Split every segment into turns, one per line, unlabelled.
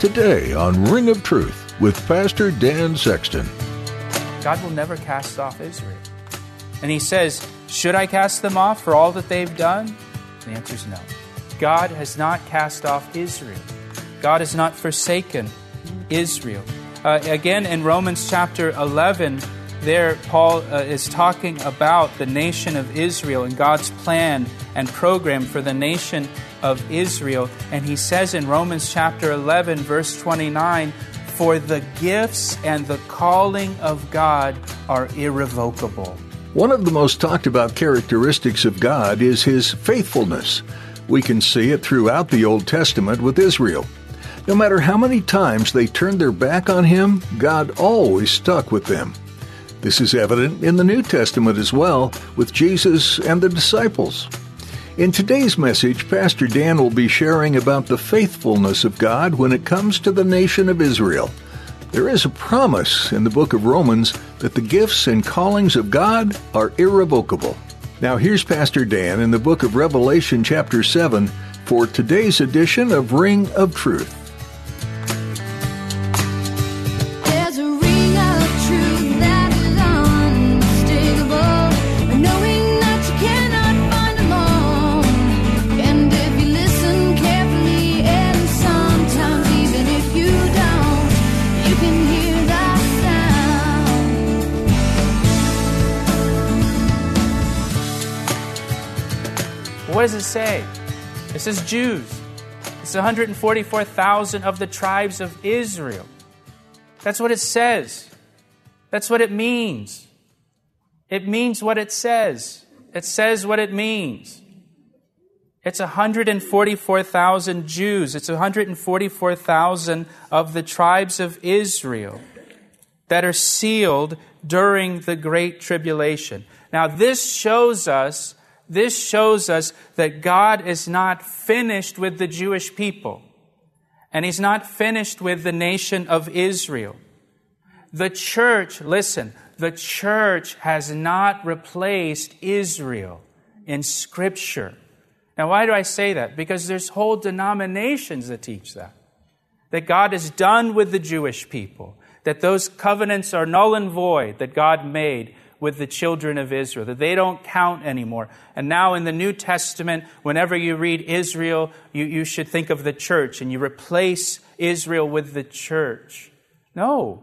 Today on Ring of Truth with Pastor Dan Sexton.
God will never cast off Israel. And he says, Should I cast them off for all that they've done? The answer is no. God has not cast off Israel. God has not forsaken Israel. Uh, again, in Romans chapter 11, there Paul uh, is talking about the nation of Israel and God's plan and program for the nation of Israel. And he says in Romans chapter 11, verse 29, For the gifts and the calling of God are irrevocable.
One of the most talked about characteristics of God is his faithfulness. We can see it throughout the Old Testament with Israel. No matter how many times they turned their back on him, God always stuck with them. This is evident in the New Testament as well, with Jesus and the disciples. In today's message, Pastor Dan will be sharing about the faithfulness of God when it comes to the nation of Israel. There is a promise in the book of Romans that the gifts and callings of God are irrevocable. Now, here's Pastor Dan in the book of Revelation, chapter 7, for today's edition of Ring of Truth.
What does it say? It says Jews. It's 144,000 of the tribes of Israel. That's what it says. That's what it means. It means what it says. It says what it means. It's 144,000 Jews. It's 144,000 of the tribes of Israel that are sealed during the Great Tribulation. Now, this shows us this shows us that God is not finished with the Jewish people, and He's not finished with the nation of Israel. The church, listen, the church has not replaced Israel in Scripture. Now, why do I say that? Because there's whole denominations that teach that. That God is done with the Jewish people, that those covenants are null and void that God made with the children of Israel, that they don't count anymore. And now in the New Testament, whenever you read Israel, you, you should think of the church and you replace Israel with the church. No,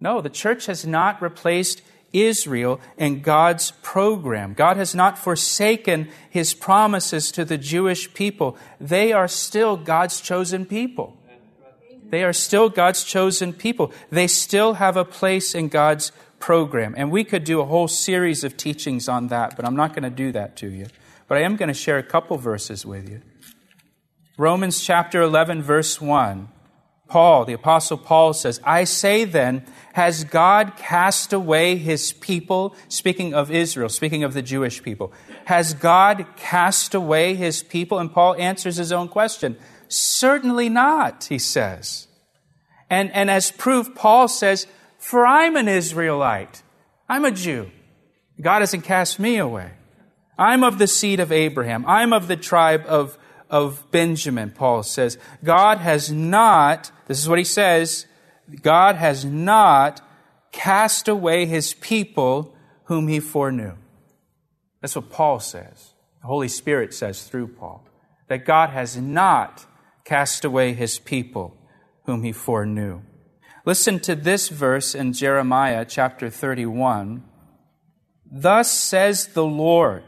no, the church has not replaced Israel in God's program. God has not forsaken his promises to the Jewish people. They are still God's chosen people. They are still God's chosen people. They still have a place in God's program. And we could do a whole series of teachings on that, but I'm not going to do that to you. But I am going to share a couple verses with you. Romans chapter 11, verse 1. Paul, the Apostle Paul says, I say then, has God cast away his people? Speaking of Israel, speaking of the Jewish people. Has God cast away his people? And Paul answers his own question. Certainly not, he says. And, and as proof, Paul says, for I'm an Israelite. I'm a Jew. God hasn't cast me away. I'm of the seed of Abraham. I'm of the tribe of, of Benjamin, Paul says. God has not, this is what he says, God has not cast away his people whom he foreknew. That's what Paul says. The Holy Spirit says through Paul that God has not cast away his people whom he foreknew. Listen to this verse in Jeremiah chapter 31. Thus says the Lord,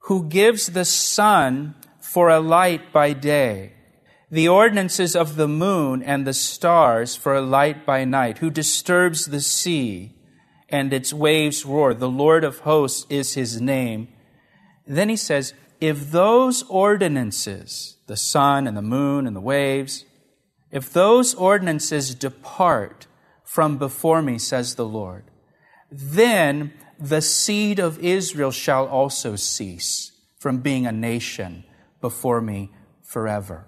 who gives the sun for a light by day, the ordinances of the moon and the stars for a light by night, who disturbs the sea and its waves roar. The Lord of hosts is his name. Then he says, if those ordinances, the sun and the moon and the waves, if those ordinances depart from before me, says the Lord, then the seed of Israel shall also cease from being a nation before me forever.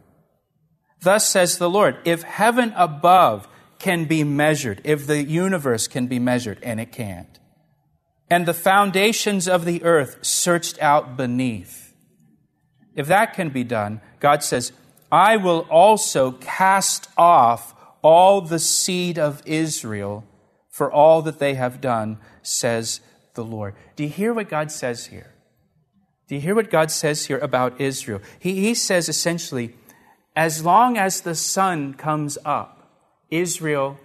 Thus says the Lord, if heaven above can be measured, if the universe can be measured, and it can't, and the foundations of the earth searched out beneath, if that can be done, God says, I will also cast off all the seed of Israel for all that they have done, says the Lord. Do you hear what God says here? Do you hear what God says here about Israel? He, he says essentially, as long as the sun comes up, Israel,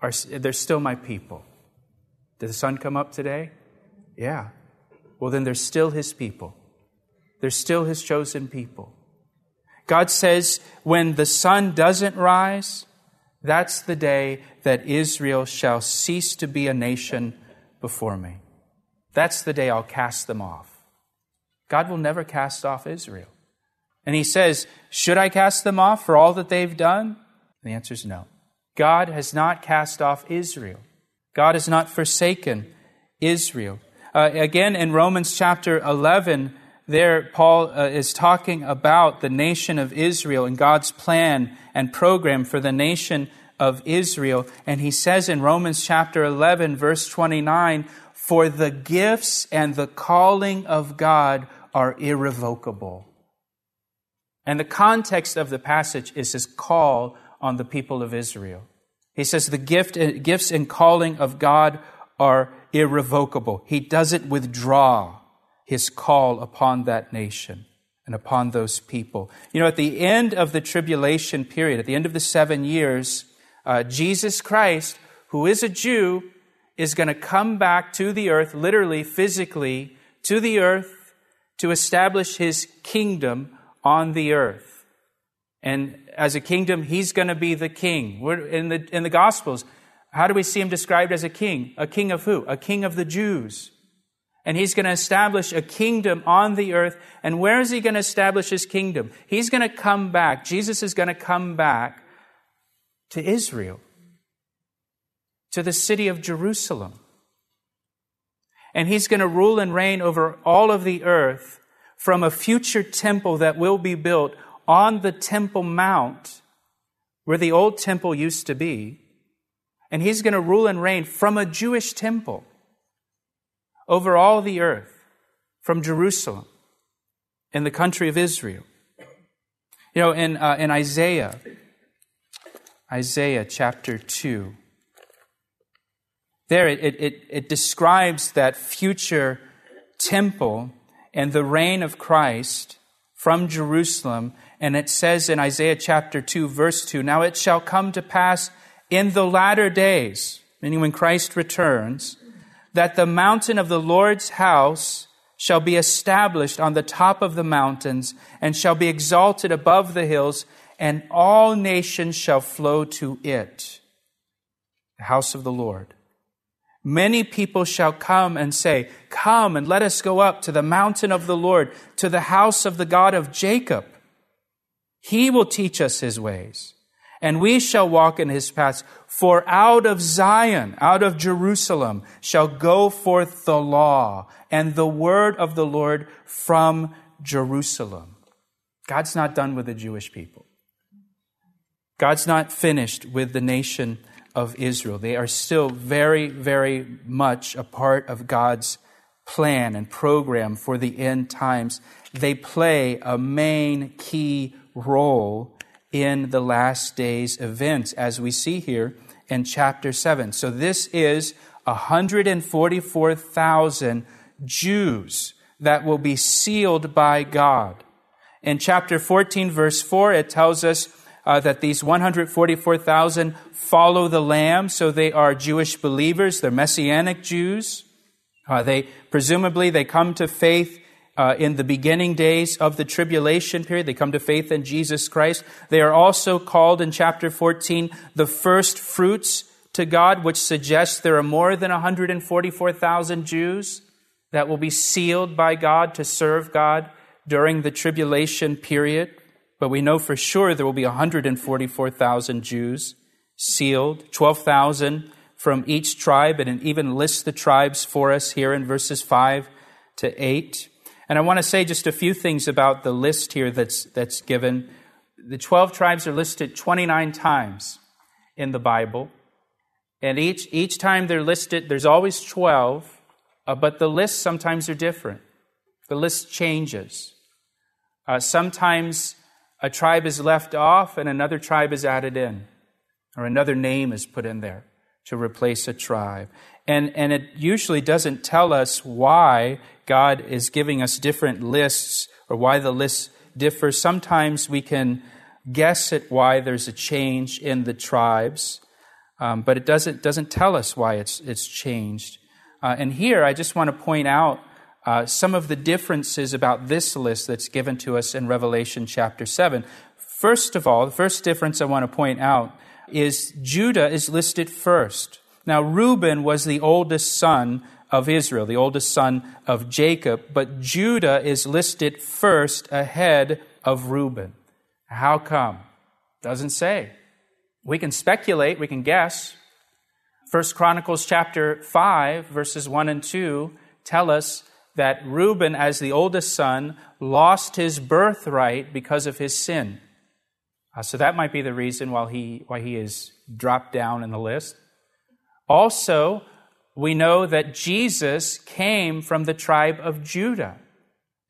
are, they're still my people. Did the sun come up today? Yeah. Well, then they're still his people. They're still his chosen people. God says, when the sun doesn't rise, that's the day that Israel shall cease to be a nation before me. That's the day I'll cast them off. God will never cast off Israel. And he says, Should I cast them off for all that they've done? And the answer is no. God has not cast off Israel. God has not forsaken Israel. Uh, again, in Romans chapter 11, there Paul uh, is talking about the nation of Israel and God's plan and program for the nation of Israel. And he says in Romans chapter 11, verse 29, for the gifts and the calling of God are irrevocable. And the context of the passage is his call on the people of Israel. He says the gift, gifts and calling of God are irrevocable. He doesn't withdraw his call upon that nation and upon those people. You know, at the end of the tribulation period, at the end of the seven years, uh, Jesus Christ, who is a Jew, is going to come back to the earth, literally, physically, to the earth to establish his kingdom on the earth. And as a kingdom, he's going to be the king. We're in the, in the Gospels, how do we see him described as a king? A king of who? A king of the Jews. And he's going to establish a kingdom on the earth. And where is he going to establish his kingdom? He's going to come back. Jesus is going to come back to Israel to the city of Jerusalem. And he's going to rule and reign over all of the earth from a future temple that will be built on the Temple Mount where the old temple used to be. And he's going to rule and reign from a Jewish temple over all the earth, from Jerusalem, in the country of Israel. You know, in, uh, in Isaiah, Isaiah chapter 2, there, it, it, it describes that future temple and the reign of Christ from Jerusalem. And it says in Isaiah chapter 2, verse 2 Now it shall come to pass in the latter days, meaning when Christ returns, that the mountain of the Lord's house shall be established on the top of the mountains and shall be exalted above the hills, and all nations shall flow to it. The house of the Lord. Many people shall come and say, Come and let us go up to the mountain of the Lord, to the house of the God of Jacob. He will teach us his ways, and we shall walk in his paths. For out of Zion, out of Jerusalem, shall go forth the law and the word of the Lord from Jerusalem. God's not done with the Jewish people. God's not finished with the nation of Israel. They are still very, very much a part of God's plan and program for the end times. They play a main key role in the last days events, as we see here in chapter 7. So this is 144,000 Jews that will be sealed by God. In chapter 14, verse 4, it tells us uh, that these 144,000 follow the Lamb, so they are Jewish believers. They're Messianic Jews. Uh, they presumably they come to faith uh, in the beginning days of the tribulation period. They come to faith in Jesus Christ. They are also called in chapter 14 the first fruits to God, which suggests there are more than 144,000 Jews that will be sealed by God to serve God during the tribulation period, but we know for sure there will be 144,000 Jews sealed, 12,000 from each tribe, and it even lists the tribes for us here in verses 5 to 8. And I want to say just a few things about the list here that's, that's given. The 12 tribes are listed 29 times in the Bible. And each, each time they're listed, there's always 12, uh, but the lists sometimes are different. The list changes. Uh, sometimes a tribe is left off and another tribe is added in, or another name is put in there to replace a tribe. And, and it usually doesn't tell us why God is giving us different lists or why the lists differ. Sometimes we can guess at why there's a change in the tribes, um, but it doesn't, doesn't tell us why it's, it's changed. Uh, and here, I just want to point out uh, some of the differences about this list that's given to us in Revelation chapter 7. First of all, the first difference I want to point out is Judah is listed first. Now, Reuben was the oldest son of Israel, the oldest son of Jacob, but Judah is listed first ahead of Reuben. How come? Doesn't say. We can speculate, we can guess. First Chronicles chapter 5 verses 1 and 2 tell us that Reuben as the oldest son lost his birthright because of his sin. Uh, so that might be the reason why he why he is dropped down in the list. Also, we know that Jesus came from the tribe of Judah.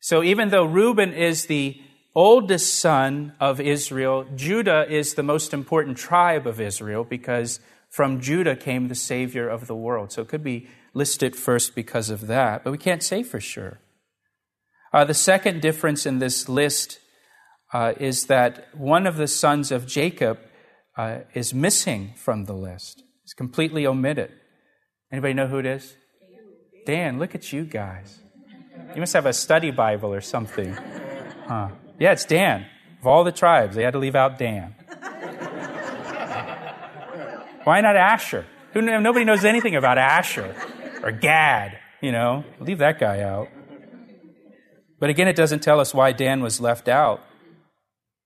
So even though Reuben is the oldest son of Israel, Judah is the most important tribe of Israel because from Judah came the Savior of the world. So it could be listed first because of that, but we can't say for sure. Uh, the second difference in this list uh, is that one of the sons of Jacob uh, is missing from the list. It's completely omitted. Anybody know who it is? Dan, look at you guys. You must have a study Bible or something. Huh. Yeah, it's Dan. Of all the tribes, they had to leave out Dan. Why not Asher? Who, nobody knows anything about Asher or Gad, you know. Leave that guy out. But again, it doesn't tell us why Dan was left out.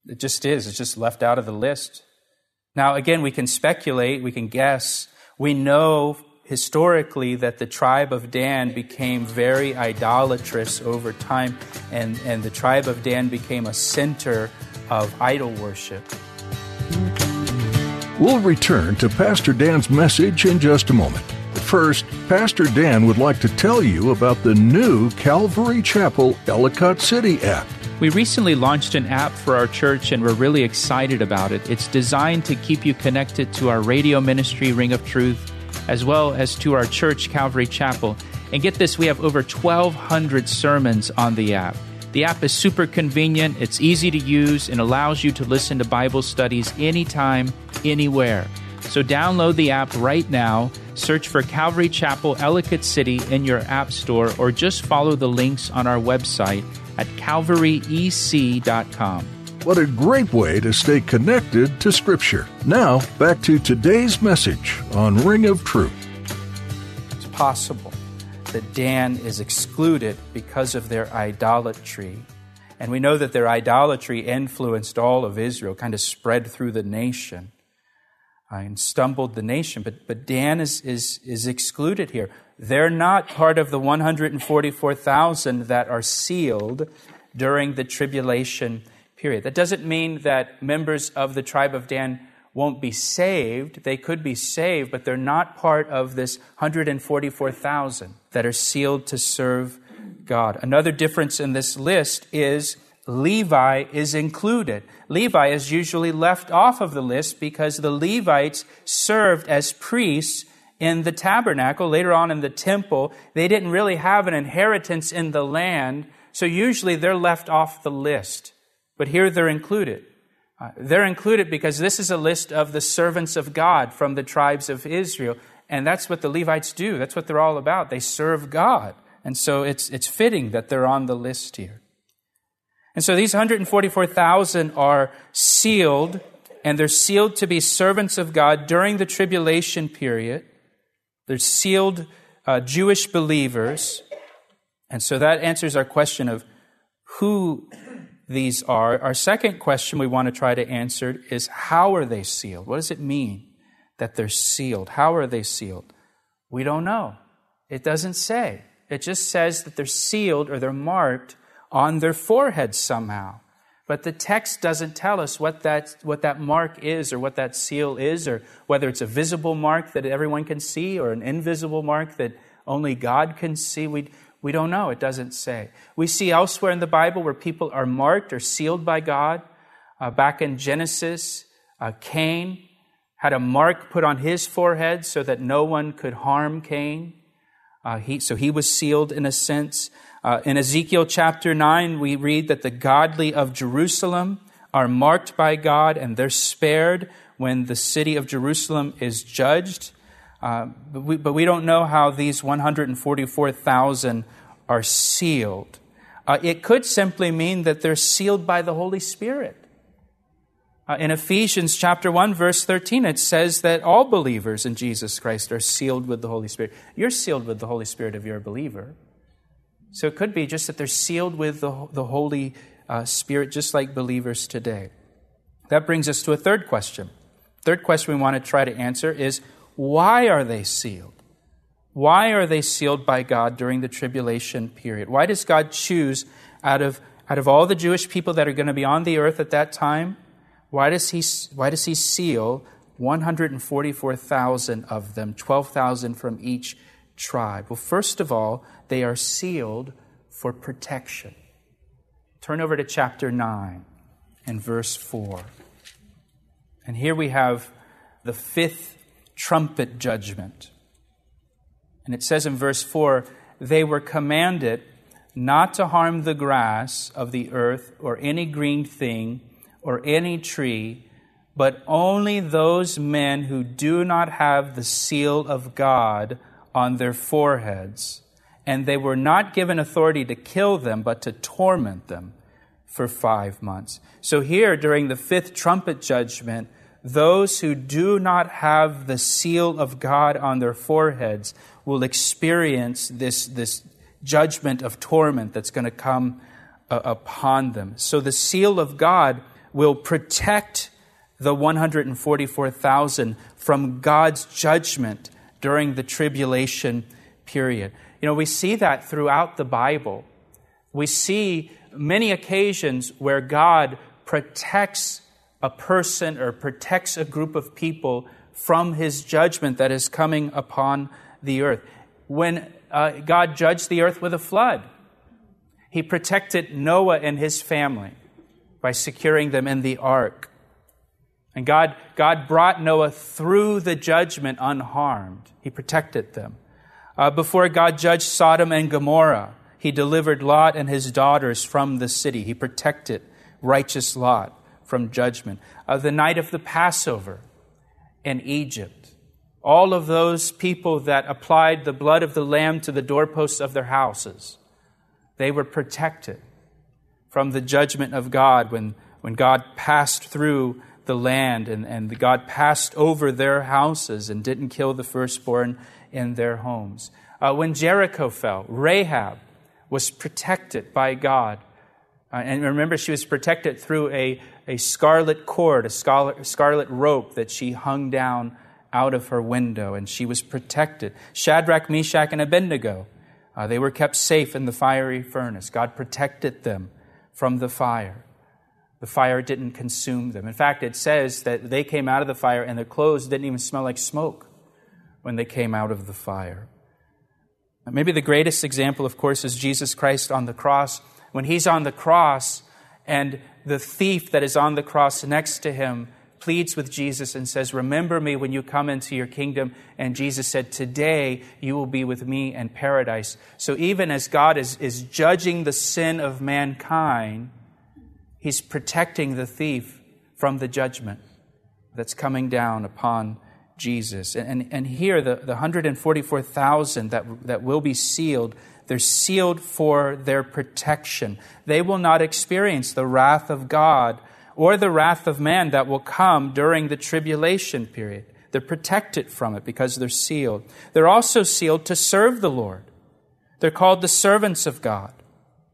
It just is. It's just left out of the list. Now, again, we can speculate, we can guess. We know historically that the tribe of Dan became very idolatrous over time, and, and the tribe of Dan became a center of idol worship.
We'll return to Pastor Dan's message in just a moment. But first, Pastor Dan would like to tell you about the new Calvary Chapel Ellicott City app.
We recently launched an app for our church and we're really excited about it. It's designed to keep you connected to our radio ministry, Ring of Truth as well as to our church, Calvary Chapel. And get this, we have over 1,200 sermons on the app. The app is super convenient, it's easy to use, and allows you to listen to Bible studies anytime, anywhere. So download the app right now, search for Calvary Chapel Ellicott City in your app store, or just follow the links on our website at calvaryec.com.
What a great way to stay connected to Scripture. Now, back to today's message on Ring of Truth.
It's possible that Dan is excluded because of their idolatry. And we know that their idolatry influenced all of Israel, kind of spread through the nation uh, and stumbled the nation. But, but Dan is, is, is excluded here. They're not part of the 144,000 that are sealed during the tribulation period. That doesn't mean that members of the tribe of Dan won't be saved. They could be saved, but they're not part of this 144,000 that are sealed to serve God. Another difference in this list is Levi is included. Levi is usually left off of the list because the Levites served as priests in the tabernacle, later on in the temple. They didn't really have an inheritance in the land, so usually they're left off the list. But here they're included. Uh, they're included because this is a list of the servants of God from the tribes of Israel. And that's what the Levites do. That's what they're all about. They serve God. And so it's, it's fitting that they're on the list here. And so these 144,000 are sealed, and they're sealed to be servants of God during the tribulation period. They're sealed uh, Jewish believers. And so that answers our question of who these are, our second question we want to try to answer is how are they sealed? What does it mean that they're sealed? How are they sealed? We don't know. It doesn't say. It just says that they're sealed or they're marked on their foreheads somehow. But the text doesn't tell us what that, what that mark is or what that seal is, or whether it's a visible mark that everyone can see or an invisible mark that only God can see. We, we don't know. It doesn't say. We see elsewhere in the Bible where people are marked or sealed by God. Uh, back in Genesis, uh, Cain had a mark put on his forehead so that no one could harm Cain. Uh, he, so he was sealed in a sense. Uh, in Ezekiel chapter 9, we read that the godly of Jerusalem are marked by God and they're spared when the city of Jerusalem is judged. Uh, but, we, but, we, don't know how these 144,000 are sealed. Uh, it could simply mean that they're sealed by the Holy Spirit. Uh, in Ephesians chapter 1 verse 13 it says that all believers in Jesus Christ are sealed with the Holy Spirit. You're sealed with the Holy Spirit if you're a believer. So it could be just that they're sealed with the, the Holy uh, Spirit just like believers today. That brings us to a third question. Third question we want to try to answer is why are they sealed? Why are they sealed by God during the tribulation period? Why does God choose out of, out of all the Jewish people that are going to be on the earth at that time? Why does he, why does he seal 144,000 of them, 12,000 from each tribe? Well, first of all, they are sealed for protection. Turn over to chapter 9 and verse 4. And here we have the fifth trumpet judgment. And it says in verse 4 they were commanded not to harm the grass of the earth or any green thing or any tree, but only those men who do not have the seal of God on their foreheads. And they were not given authority to kill them, but to torment them for five months. So, here during the fifth trumpet judgment, those who do not have the seal of God on their foreheads will experience this, this judgment of torment that's going to come uh, upon them. So, the seal of God will protect the 144,000 from God's judgment during the tribulation period. You know, we see that throughout the Bible. We see many occasions where God protects a person or protects a group of people from his judgment that is coming upon the earth. When uh, God judged the earth with a flood, he protected Noah and his family by securing them in the ark. And God, God brought Noah through the judgment unharmed. He protected them. Uh, before God judged Sodom and Gomorrah, he delivered Lot and his daughters from the city. He protected righteous Lot from judgment. Uh, the night of the Passover in Egypt, all of those people that applied the blood of the Lamb to the doorposts of their houses, they were protected from the judgment of God when, when God passed through the land and, and God passed over their houses and didn't kill the firstborn in their homes. Uh, when Jericho fell, Rahab was protected by God. Uh, and remember, she was protected through a, a scarlet cord, a scarlet, scarlet rope that she hung down out of her window, and she was protected. Shadrach, Meshach, and Abednego, uh, they were kept safe in the fiery furnace. God protected them from the fire. The fire didn't consume them. In fact, it says that they came out of the fire and their clothes didn't even smell like smoke when they came out of the fire. Maybe the greatest example, of course, is Jesus Christ on the cross. When he's on the cross and the thief that is on the cross next to him pleads with Jesus and says, Remember me when you come into your kingdom. And Jesus said, Today you will be with me in paradise. So even as God is, is judging the sin of mankind, he's protecting the thief from the judgment that's coming down upon Jesus. And, and, and here, the, the 144,000 that, that will be sealed, they're sealed for their protection. They will not experience the wrath of God or the wrath of man that will come during the tribulation period. They're protected from it because they're sealed. They're also sealed to serve the Lord. They're called the servants of God.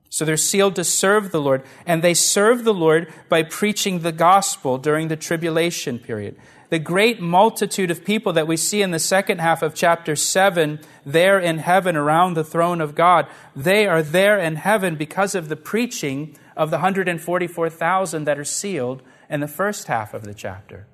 So they're sealed to serve the Lord, and they serve the Lord by preaching the gospel during the tribulation period. The great multitude of people that we see in the second half of chapter 7 there in heaven around the throne of God, they are there in heaven because of the preaching of the 144,000 that are sealed in the first half of the chapter.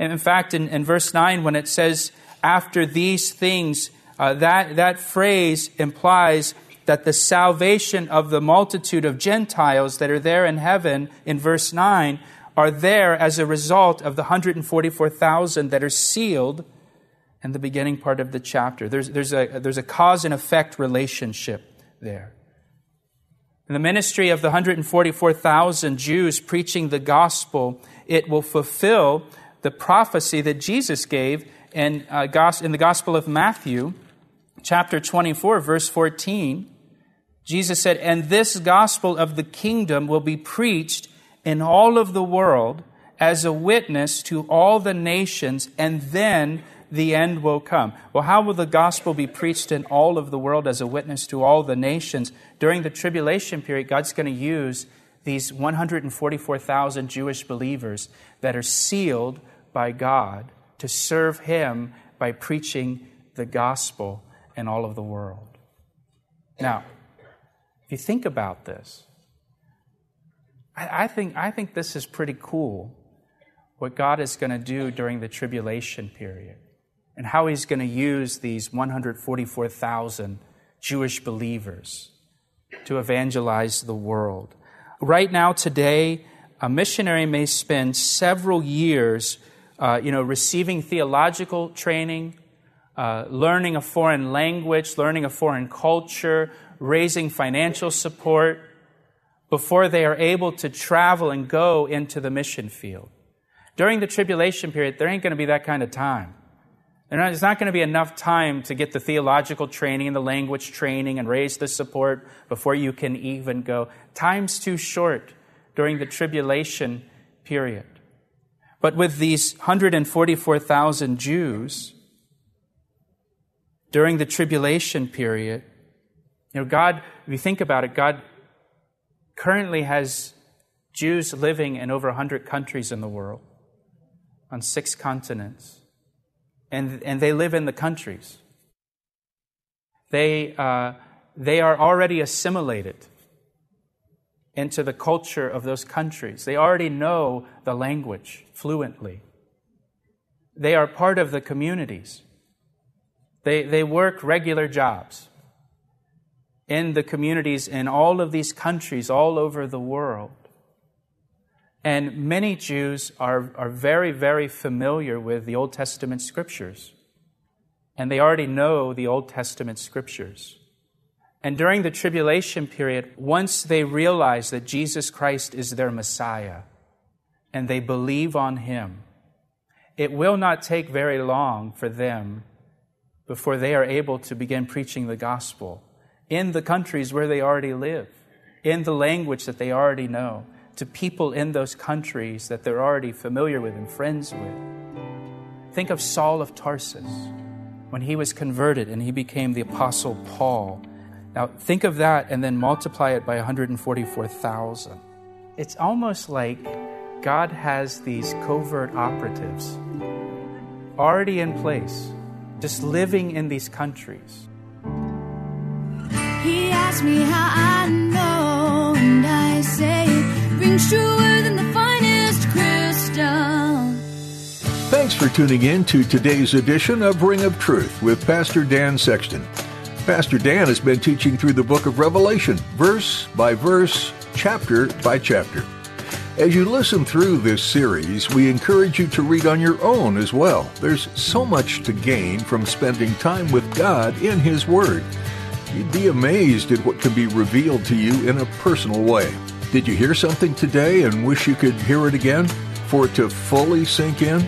And in fact, in, in verse 9, when it says, after these things, uh, that, that phrase implies that the salvation of the multitude of Gentiles that are there in heaven in verse 9 are there as a result of the 144,000 that are sealed in the beginning part of the chapter. There's, there's, a, there's a cause and effect relationship there. In the ministry of the 144,000 Jews preaching the gospel, it will fulfill the prophecy that Jesus gave in, uh, in the Gospel of Matthew, chapter 24, verse 14 Jesus said, And this gospel of the kingdom will be preached in all of the world as a witness to all the nations, and then the end will come. Well, how will the gospel be preached in all of the world as a witness to all the nations? During the tribulation period, God's going to use these 144,000 Jewish believers that are sealed by God to serve Him by preaching the gospel in all of the world. Now, if you think about this, I, I, think, I think this is pretty cool what God is going to do during the tribulation period and how He's going to use these 144,000 Jewish believers to evangelize the world. Right now, today, a missionary may spend several years, uh, you know, receiving theological training, uh, learning a foreign language, learning a foreign culture, raising financial support before they are able to travel and go into the mission field. During the tribulation period, there ain't going to be that kind of time. There's not going to be enough time to get the theological training and the language training and raise the support before you can even go. Time's too short during the tribulation period. But with these 144,000 Jews, during the tribulation period, you know, God, if you think about it, God currently has Jews living in over 100 countries in the world, on six continents. And, and they live in the countries. They, uh, they are already assimilated into the culture of those countries. They already know the language fluently. They are part of the communities. They, they work regular jobs in the communities in all of these countries all over the world. And many Jews are, are very, very familiar with the Old Testament scriptures. And they already know the Old Testament scriptures. And during the tribulation period, once they realize that Jesus Christ is their Messiah and they believe on Him, it will not take very long for them before they are able to begin preaching the gospel in the countries where they already live, in the language that they already know, to people in those countries that they're already familiar with and friends with. Think of Saul of Tarsus when he was converted and he became the Apostle Paul. Now, think of that and then multiply it by 144,000. It's almost like God has these covert operatives already in place, just living in these countries
asked me how I know, and I say it rings truer than the finest crystal.
Thanks for tuning in to today's edition of Ring of Truth with Pastor Dan Sexton. Pastor Dan has been teaching through the book of Revelation, verse by verse, chapter by chapter. As you listen through this series, we encourage you to read on your own as well. There's so much to gain from spending time with God in His Word. You'd be amazed at what can be revealed to you in a personal way. Did you hear something today and wish you could hear it again for it to fully sink in?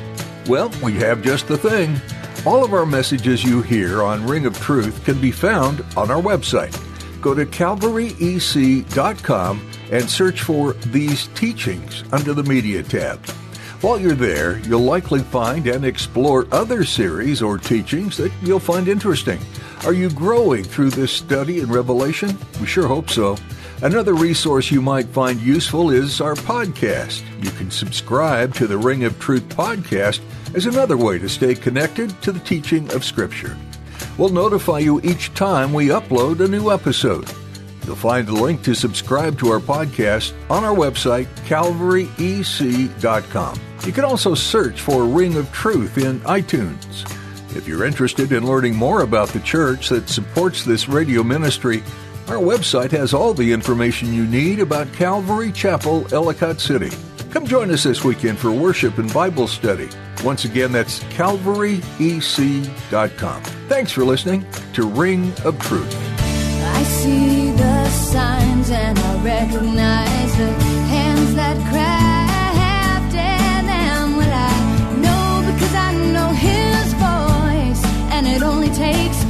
Well, we have just the thing. All of our messages you hear on Ring of Truth can be found on our website. Go to calvaryec.com and search for These Teachings under the Media tab. While you're there, you'll likely find and explore other series or teachings that you'll find interesting. Are you growing through this study in Revelation? We sure hope so. Another resource you might find useful is our podcast. You can subscribe to the Ring of Truth podcast as another way to stay connected to the teaching of Scripture. We'll notify you each time we upload a new episode. You'll find a link to subscribe to our podcast on our website, calvaryec.com. You can also search for Ring of Truth in iTunes. If you're interested in learning more about the church that supports this radio ministry, our website has all the information you need about Calvary Chapel, Ellicott City. Come join us this weekend for worship and Bible study. Once again, that's calvaryec.com. Thanks for listening to Ring of Truth.
I see the signs and I recognize takes